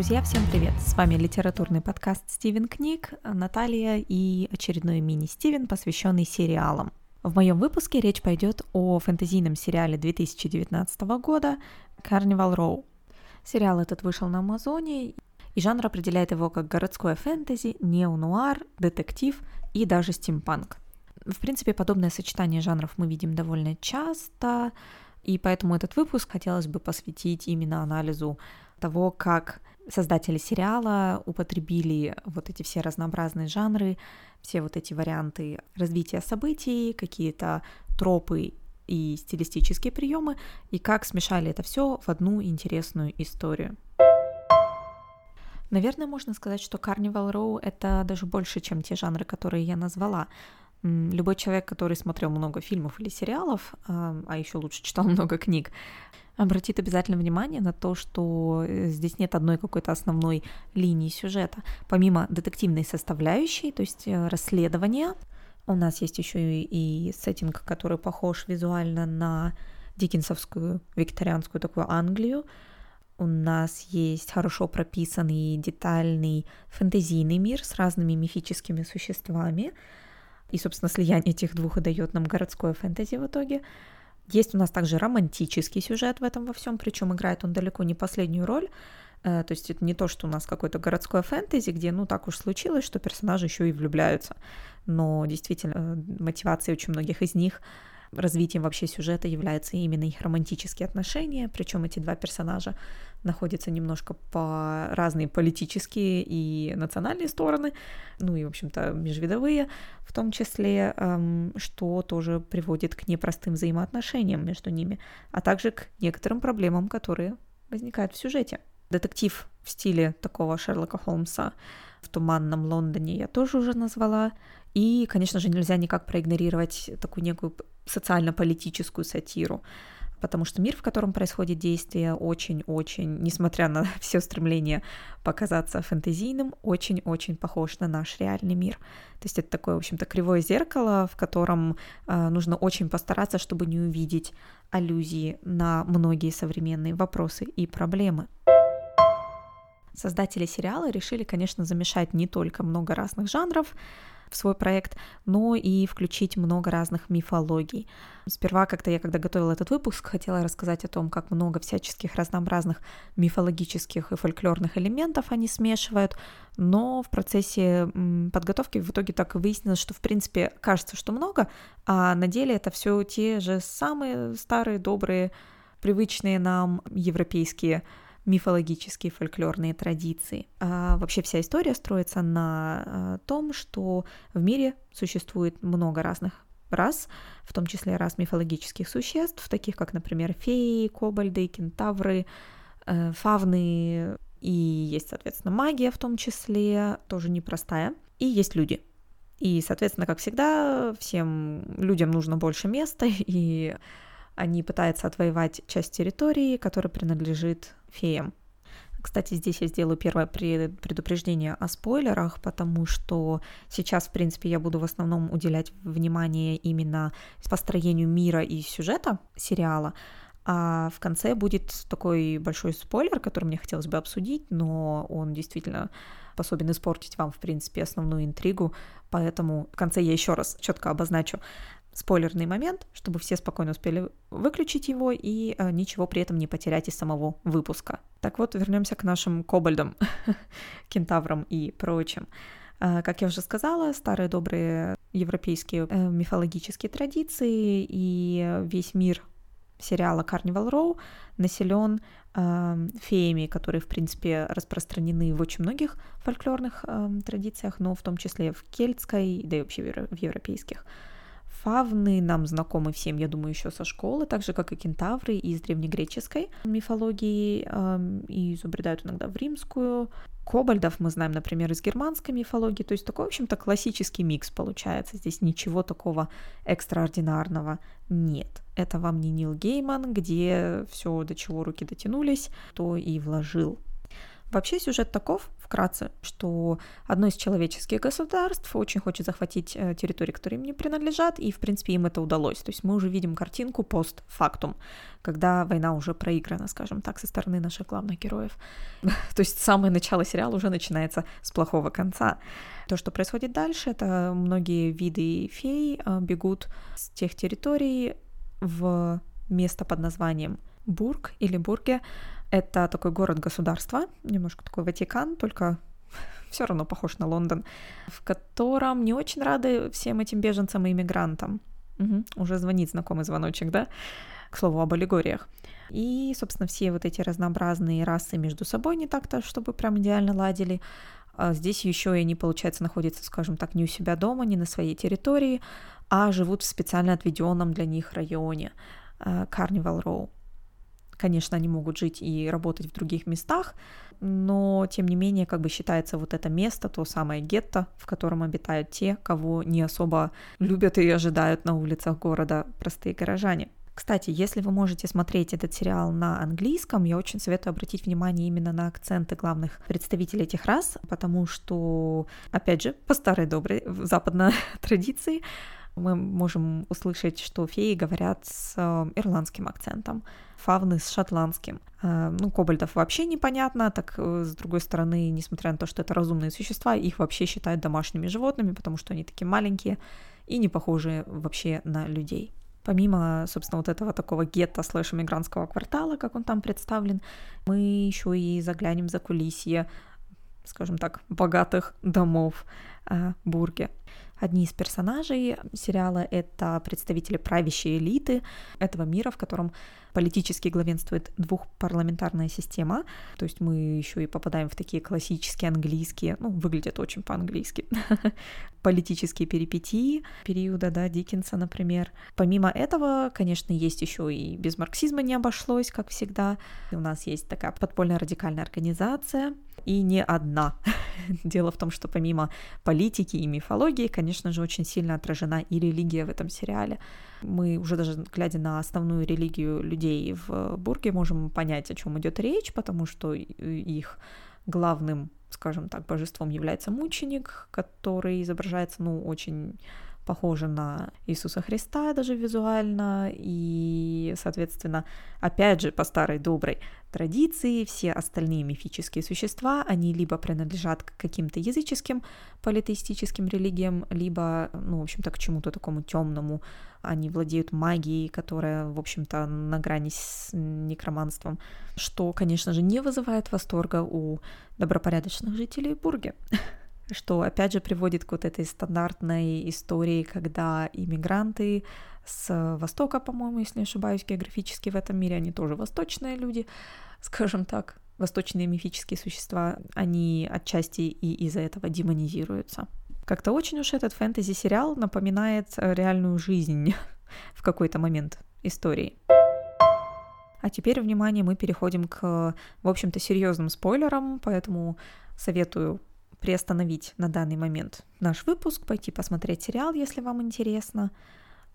Друзья, всем привет! С вами литературный подкаст «Стивен книг», Наталья и очередной мини-Стивен, посвященный сериалам. В моем выпуске речь пойдет о фэнтезийном сериале 2019 года «Carnival Row». Сериал этот вышел на Амазоне, и жанр определяет его как городское фэнтези, неонуар, детектив и даже стимпанк. В принципе, подобное сочетание жанров мы видим довольно часто, и поэтому этот выпуск хотелось бы посвятить именно анализу того, как создатели сериала употребили вот эти все разнообразные жанры, все вот эти варианты развития событий, какие-то тропы и стилистические приемы, и как смешали это все в одну интересную историю. Наверное, можно сказать, что Carnival Row — это даже больше, чем те жанры, которые я назвала. Любой человек, который смотрел много фильмов или сериалов, а еще лучше читал много книг, обратит обязательно внимание на то, что э, здесь нет одной какой-то основной линии сюжета. Помимо детективной составляющей, то есть э, расследования, у нас есть еще и сеттинг, который похож визуально на диккенсовскую викторианскую такую Англию. У нас есть хорошо прописанный детальный фэнтезийный мир с разными мифическими существами. И, собственно, слияние этих двух и дает нам городское фэнтези в итоге. Есть у нас также романтический сюжет в этом во всем, причем играет он далеко не последнюю роль. Э, то есть это не то, что у нас какое-то городское фэнтези, где, ну, так уж случилось, что персонажи еще и влюбляются. Но действительно, э, мотивацией очень многих из них развитием вообще сюжета являются именно их романтические отношения, причем эти два персонажа находятся немножко по разные политические и национальные стороны, ну и, в общем-то, межвидовые в том числе, эм, что тоже приводит к непростым взаимоотношениям между ними, а также к некоторым проблемам, которые возникают в сюжете. Детектив в стиле такого Шерлока Холмса в туманном Лондоне я тоже уже назвала. И, конечно же, нельзя никак проигнорировать такую некую социально-политическую сатиру потому что мир, в котором происходит действие, очень-очень, несмотря на все стремление показаться фэнтезийным, очень-очень похож на наш реальный мир. То есть это такое, в общем-то, кривое зеркало, в котором э, нужно очень постараться, чтобы не увидеть аллюзии на многие современные вопросы и проблемы. Создатели сериала решили, конечно, замешать не только много разных жанров, в свой проект, но и включить много разных мифологий. Сперва как-то я, когда готовила этот выпуск, хотела рассказать о том, как много всяческих разнообразных мифологических и фольклорных элементов они смешивают, но в процессе подготовки в итоге так и выяснилось, что в принципе кажется, что много, а на деле это все те же самые старые, добрые, привычные нам европейские мифологические фольклорные традиции. А вообще вся история строится на а, том, что в мире существует много разных рас, в том числе рас мифологических существ, таких как, например, феи, кобальды, кентавры, э, фавны, и есть, соответственно, магия в том числе, тоже непростая, и есть люди. И, соответственно, как всегда, всем людям нужно больше места, и они пытаются отвоевать часть территории, которая принадлежит феям. Кстати, здесь я сделаю первое предупреждение о спойлерах, потому что сейчас, в принципе, я буду в основном уделять внимание именно построению мира и сюжета сериала, а в конце будет такой большой спойлер, который мне хотелось бы обсудить, но он действительно способен испортить вам, в принципе, основную интригу, поэтому в конце я еще раз четко обозначу спойлерный момент, чтобы все спокойно успели выключить его и э, ничего при этом не потерять из самого выпуска. Так вот, вернемся к нашим кобальдам, кентаврам и прочим. Э, как я уже сказала, старые добрые европейские э, мифологические традиции и весь мир сериала Carnival Row населен э, феями, которые, в принципе, распространены в очень многих фольклорных традициях, но в том числе в кельтской, да и вообще в европейских. Фавны нам знакомы всем, я думаю, еще со школы, так же, как и кентавры из древнегреческой мифологии э, и изобретают иногда в римскую. Кобальдов мы знаем, например, из германской мифологии, то есть такой, в общем-то, классический микс получается. Здесь ничего такого экстраординарного нет. Это вам не Нил Гейман, где все, до чего руки дотянулись, то и вложил Вообще сюжет таков, вкратце, что одно из человеческих государств очень хочет захватить э, территории, которые им не принадлежат, и, в принципе, им это удалось. То есть мы уже видим картинку постфактум, когда война уже проиграна, скажем так, со стороны наших главных героев. То есть самое начало сериала уже начинается с плохого конца. То, что происходит дальше, это многие виды фей э, бегут с тех территорий в место под названием Бург или Бурге, это такой город-государство, немножко такой Ватикан, только все равно похож на Лондон, в котором не очень рады всем этим беженцам и иммигрантам. Угу, уже звонит знакомый звоночек, да? К слову об аллегориях. И, собственно, все вот эти разнообразные расы между собой не так-то, чтобы прям идеально ладили. А здесь еще и они, получается, находятся, скажем так, не у себя дома, не на своей территории, а живут в специально отведенном для них районе Карнивал Роу. Конечно, они могут жить и работать в других местах, но тем не менее как бы считается вот это место, то самое гетто, в котором обитают те, кого не особо любят и ожидают на улицах города простые горожане. Кстати, если вы можете смотреть этот сериал на английском, я очень советую обратить внимание именно на акценты главных представителей этих рас, потому что, опять же, по старой доброй западной традиции, мы можем услышать, что феи говорят с э, ирландским акцентом, фавны с шотландским. Э, ну, кобальдов вообще непонятно, так э, с другой стороны, несмотря на то, что это разумные существа, их вообще считают домашними животными, потому что они такие маленькие и не похожи вообще на людей. Помимо, собственно, вот этого такого гетто слэш мигрантского квартала, как он там представлен, мы еще и заглянем за кулисье, скажем так, богатых домов э, Бурге. Одни из персонажей сериала — это представители правящей элиты этого мира, в котором политически главенствует двухпарламентарная система, то есть мы еще и попадаем в такие классические английские, ну, выглядят очень по-английски, политические перипетии периода, да, Диккенса, например. Помимо этого, конечно, есть еще и без марксизма не обошлось, как всегда. У нас есть такая подпольная радикальная организация, и не одна. Дело в том, что помимо политики и мифологии, конечно же, очень сильно отражена и религия в этом сериале. Мы уже даже глядя на основную религию людей в Бурге можем понять, о чем идет речь, потому что их главным, скажем так, божеством является мученик, который изображается, ну, очень похоже на Иисуса Христа даже визуально, и, соответственно, опять же, по старой доброй традиции, все остальные мифические существа, они либо принадлежат к каким-то языческим политеистическим религиям, либо, ну, в общем-то, к чему-то такому темному, они владеют магией, которая, в общем-то, на грани с некроманством, что, конечно же, не вызывает восторга у добропорядочных жителей Бурги что опять же приводит к вот этой стандартной истории, когда иммигранты с Востока, по-моему, если не ошибаюсь, географически в этом мире, они тоже восточные люди, скажем так, восточные мифические существа, они отчасти и из-за этого демонизируются. Как-то очень уж этот фэнтези-сериал напоминает реальную жизнь в какой-то момент истории. А теперь, внимание, мы переходим к, в общем-то, серьезным спойлерам, поэтому советую приостановить на данный момент наш выпуск, пойти посмотреть сериал, если вам интересно,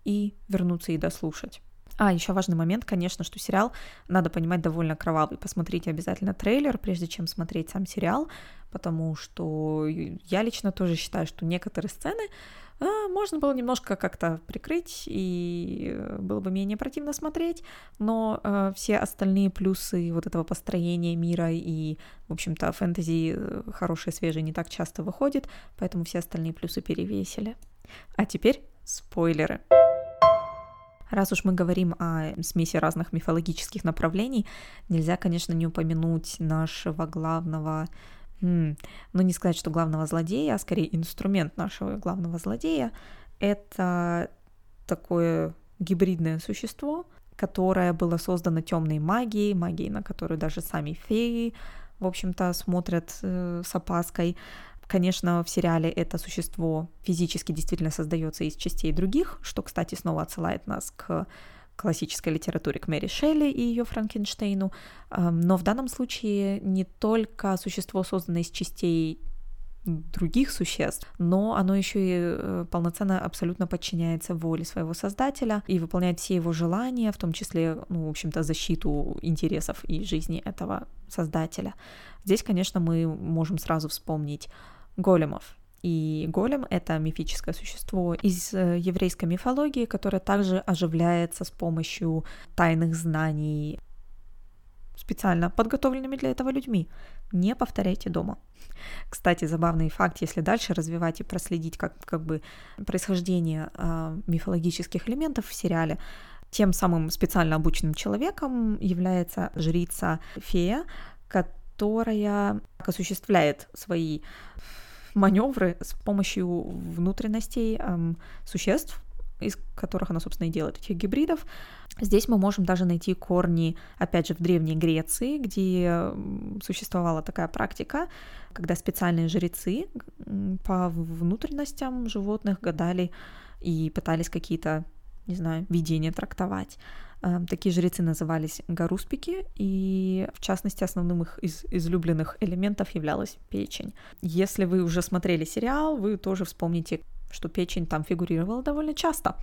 и вернуться и дослушать. А, еще важный момент, конечно, что сериал, надо понимать, довольно кровавый. Посмотрите обязательно трейлер, прежде чем смотреть сам сериал, потому что я лично тоже считаю, что некоторые сцены а, можно было немножко как-то прикрыть, и э, было бы менее противно смотреть, но э, все остальные плюсы вот этого построения мира и, в общем-то, фэнтези э, хорошие, свежие не так часто выходит, поэтому все остальные плюсы перевесили. А теперь спойлеры. Раз уж мы говорим о смеси разных мифологических направлений, нельзя, конечно, не упомянуть нашего главного ну, не сказать, что главного злодея, а скорее инструмент нашего главного злодея — это такое гибридное существо, которое было создано темной магией, магией, на которую даже сами феи, в общем-то, смотрят э, с опаской. Конечно, в сериале это существо физически действительно создается из частей других, что, кстати, снова отсылает нас к классической литературе к Мэри Шелли и ее Франкенштейну, но в данном случае не только существо, созданное из частей других существ, но оно еще и э, полноценно абсолютно подчиняется воле своего создателя и выполняет все его желания, в том числе, ну, в общем-то, защиту интересов и жизни этого создателя. Здесь, конечно, мы можем сразу вспомнить големов, и голем — это мифическое существо из э, еврейской мифологии, которое также оживляется с помощью тайных знаний, специально подготовленными для этого людьми. Не повторяйте дома. Кстати, забавный факт, если дальше развивать и проследить как, как бы происхождение э, мифологических элементов в сериале, тем самым специально обученным человеком является жрица фея, которая осуществляет свои маневры с помощью внутренностей эм, существ, из которых она, собственно, и делает этих гибридов. Здесь мы можем даже найти корни, опять же, в Древней Греции, где существовала такая практика, когда специальные жрецы по внутренностям животных гадали и пытались какие-то, не знаю, видения трактовать. Эм, такие жрецы назывались гаруспики, и в частности основным их из излюбленных элементов являлась печень. Если вы уже смотрели сериал, вы тоже вспомните, что печень там фигурировала довольно часто.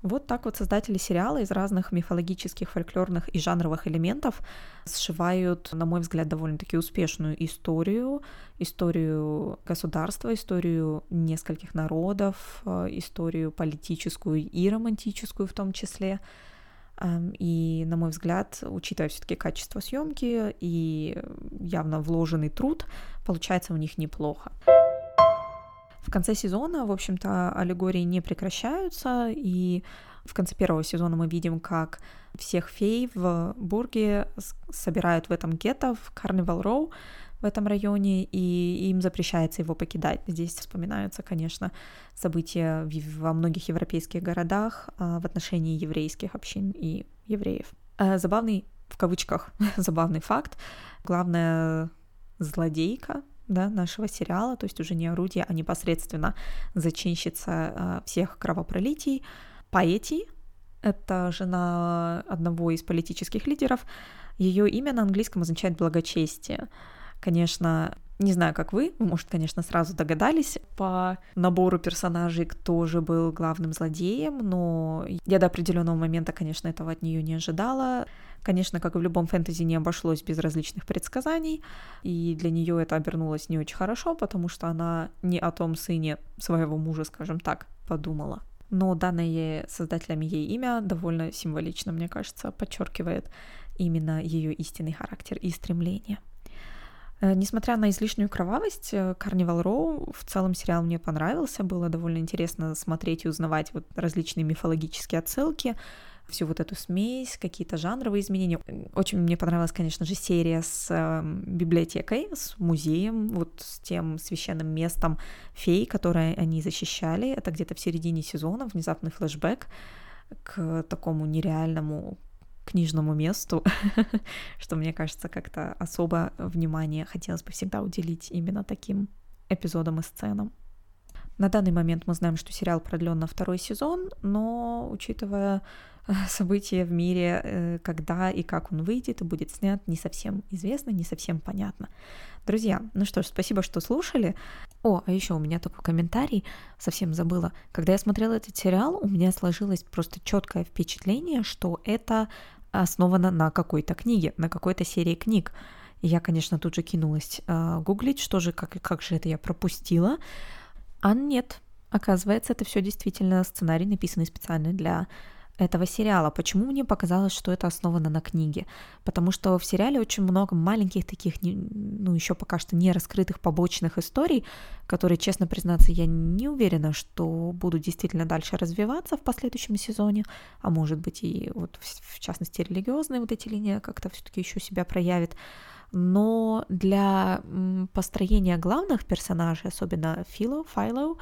Вот так вот создатели сериала из разных мифологических, фольклорных и жанровых элементов сшивают, на мой взгляд, довольно-таки успешную историю, историю государства, историю нескольких народов, э, историю политическую и романтическую в том числе. Эм, и, на мой взгляд, учитывая все-таки качество съемки и явно вложенный труд, получается у них неплохо. В конце сезона, в общем-то, аллегории не прекращаются, и в конце первого сезона мы видим, как всех фей в Бурге собирают в этом гетто, в Карнивал Роу, в этом районе, и им запрещается его покидать. Здесь вспоминаются, конечно, события во многих европейских городах а, в отношении еврейских общин и евреев. Э, забавный, в кавычках, забавный факт. Главная злодейка да, нашего сериала, то есть уже не орудие, а непосредственно зачинщица а, всех кровопролитий, Паэти, это жена одного из политических лидеров, ее имя на английском означает благочестие. Конечно, не знаю, как вы, вы, может, конечно, сразу догадались по набору персонажей, кто же был главным злодеем, но я до определенного момента, конечно, этого от нее не ожидала. Конечно, как и в любом фэнтези, не обошлось без различных предсказаний, и для нее это обернулось не очень хорошо, потому что она не о том сыне своего мужа, скажем так, подумала. Но данное создателями ей имя довольно символично, мне кажется, подчеркивает именно ее истинный характер и стремление. Э, несмотря на излишнюю кровавость, Карнивал Роу в целом сериал мне понравился, было довольно интересно смотреть и узнавать вот различные мифологические отсылки, всю вот эту смесь, какие-то жанровые изменения. Очень мне понравилась, конечно же, серия с э, библиотекой, с музеем, вот с тем священным местом фей, которое они защищали. Это где-то в середине сезона, внезапный флешбэк к такому нереальному книжному месту, что мне кажется, как-то особо внимание хотелось бы всегда уделить именно таким эпизодам и сценам. На данный момент мы знаем, что сериал продлен на второй сезон, но учитывая э, события в мире, э, когда и как он выйдет и будет снят, не совсем известно, не совсем понятно. Друзья, ну что ж, спасибо, что слушали. О, а еще у меня такой комментарий, совсем забыла. Когда я смотрела этот сериал, у меня сложилось просто четкое впечатление, что это основана на какой-то книге, на какой-то серии книг. И я, конечно, тут же кинулась э, гуглить, что же, как, как же это я пропустила. А нет, оказывается, это все действительно сценарий, написанный специально для этого сериала. Почему мне показалось, что это основано на книге? Потому что в сериале очень много маленьких таких, ну, еще пока что не раскрытых побочных историй, которые, честно признаться, я не уверена, что будут действительно дальше развиваться в последующем сезоне, а может быть и вот в частности религиозные вот эти линии как-то все-таки еще себя проявит. Но для построения главных персонажей, особенно Фило, Файло,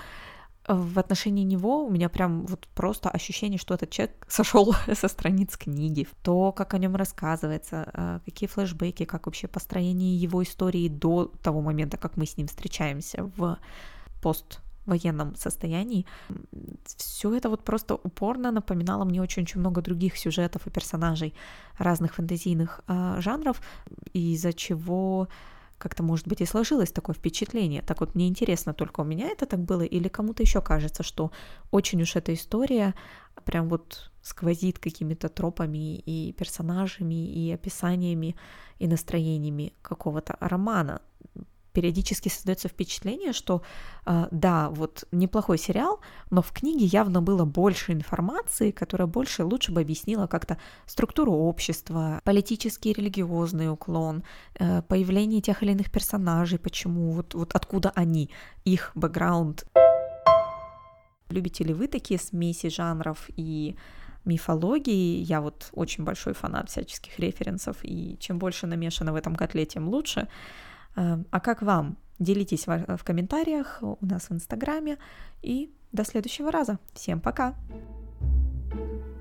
в отношении него у меня прям вот просто ощущение, что этот человек сошел со страниц книги. То, как о нем рассказывается, э, какие флешбеки, как вообще построение его истории до того момента, как мы с ним встречаемся в поствоенном состоянии. Все это вот просто упорно напоминало мне очень-очень много других сюжетов и персонажей разных фэнтезийных э, жанров, из-за чего как-то, может быть, и сложилось такое впечатление. Так вот, мне интересно, только у меня это так было, или кому-то еще кажется, что очень уж эта история прям вот сквозит какими-то тропами и персонажами, и описаниями, и настроениями какого-то романа периодически создается впечатление, что э, да, вот неплохой сериал, но в книге явно было больше информации, которая больше лучше бы объяснила как-то структуру общества, политический и религиозный уклон, э, появление тех или иных персонажей, почему, вот, вот откуда они, их бэкграунд. Любите ли вы такие смеси жанров и мифологии. Я вот очень большой фанат всяческих референсов, и чем больше намешано в этом котле, тем лучше. Эм, а как вам? Делитесь в комментариях у нас в Инстаграме. И до следующего раза. Всем пока! thank you